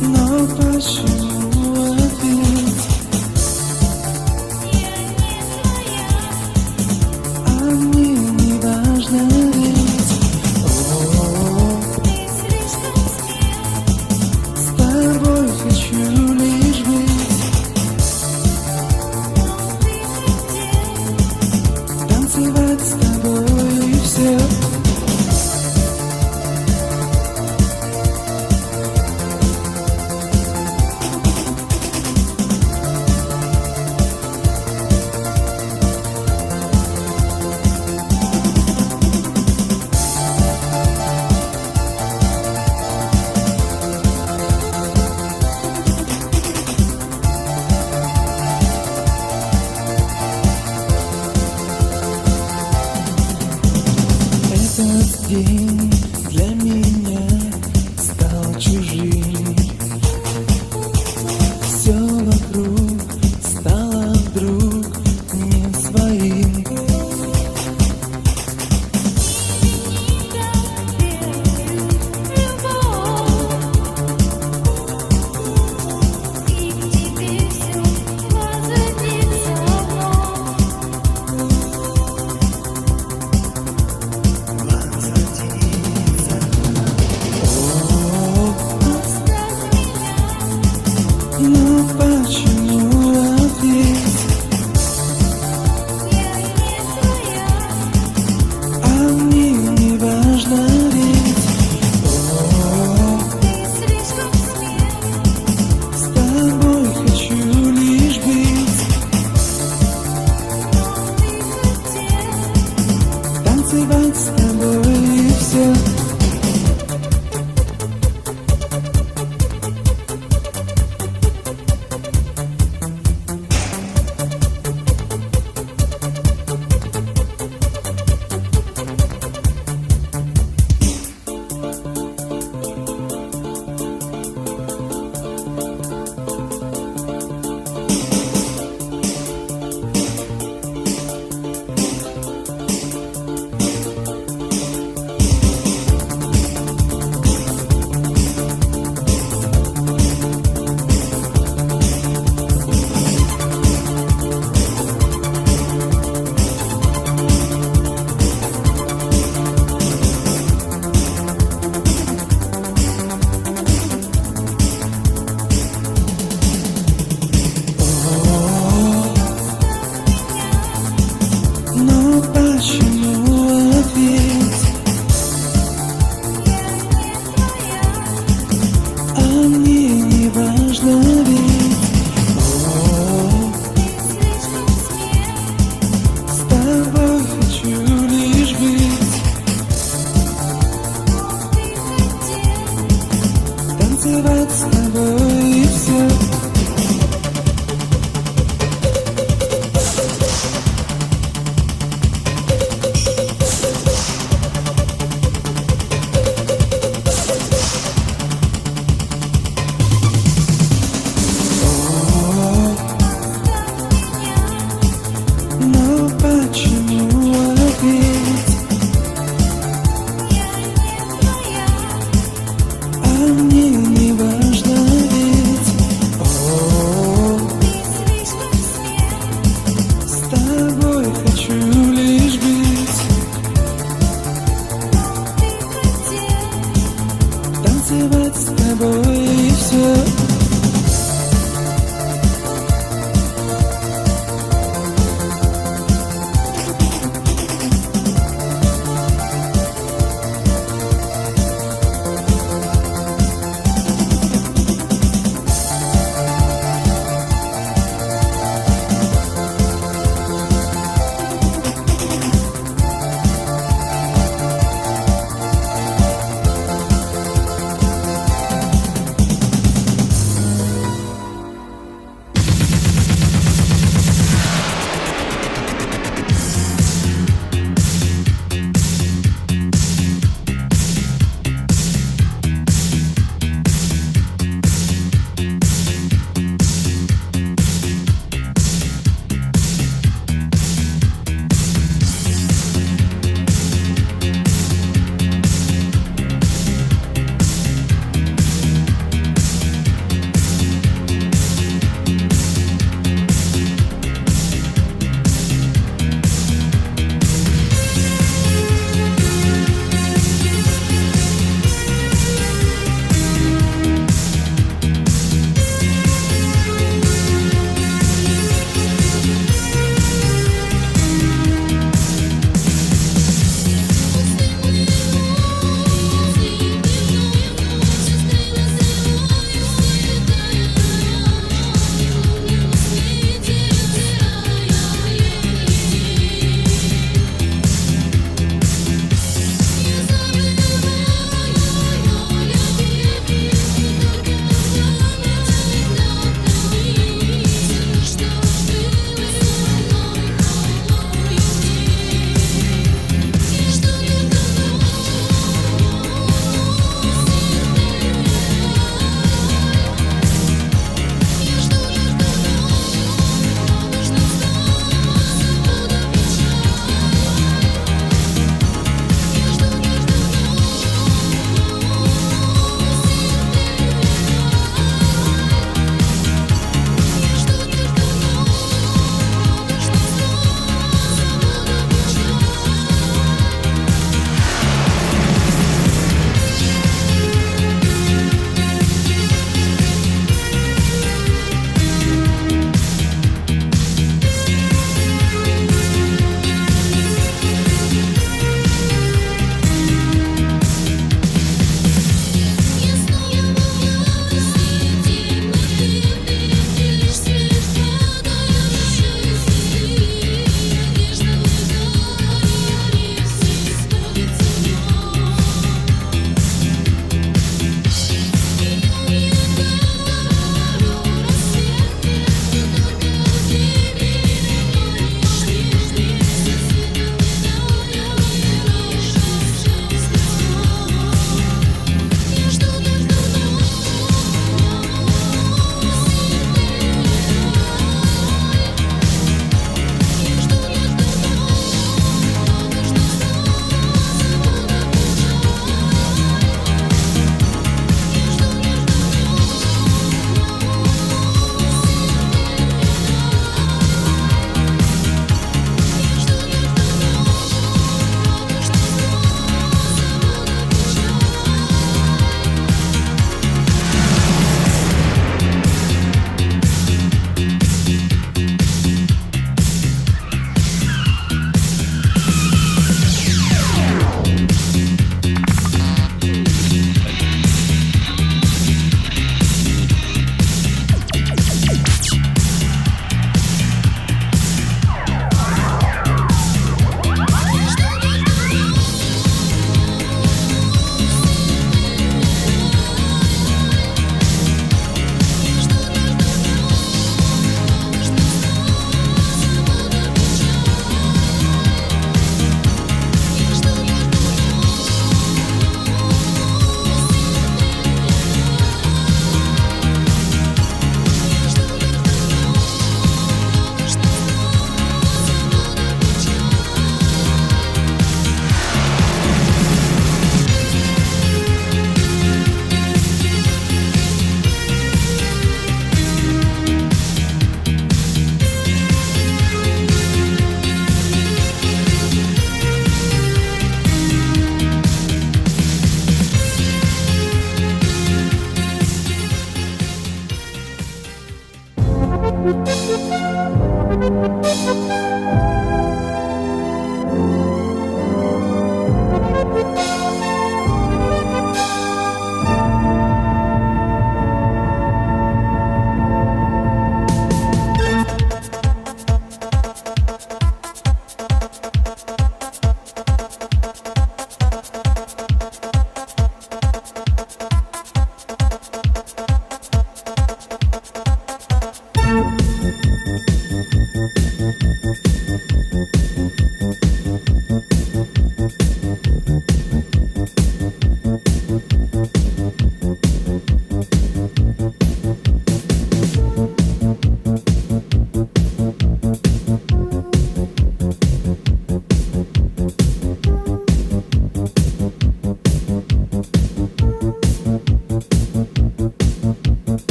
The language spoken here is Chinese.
那段时。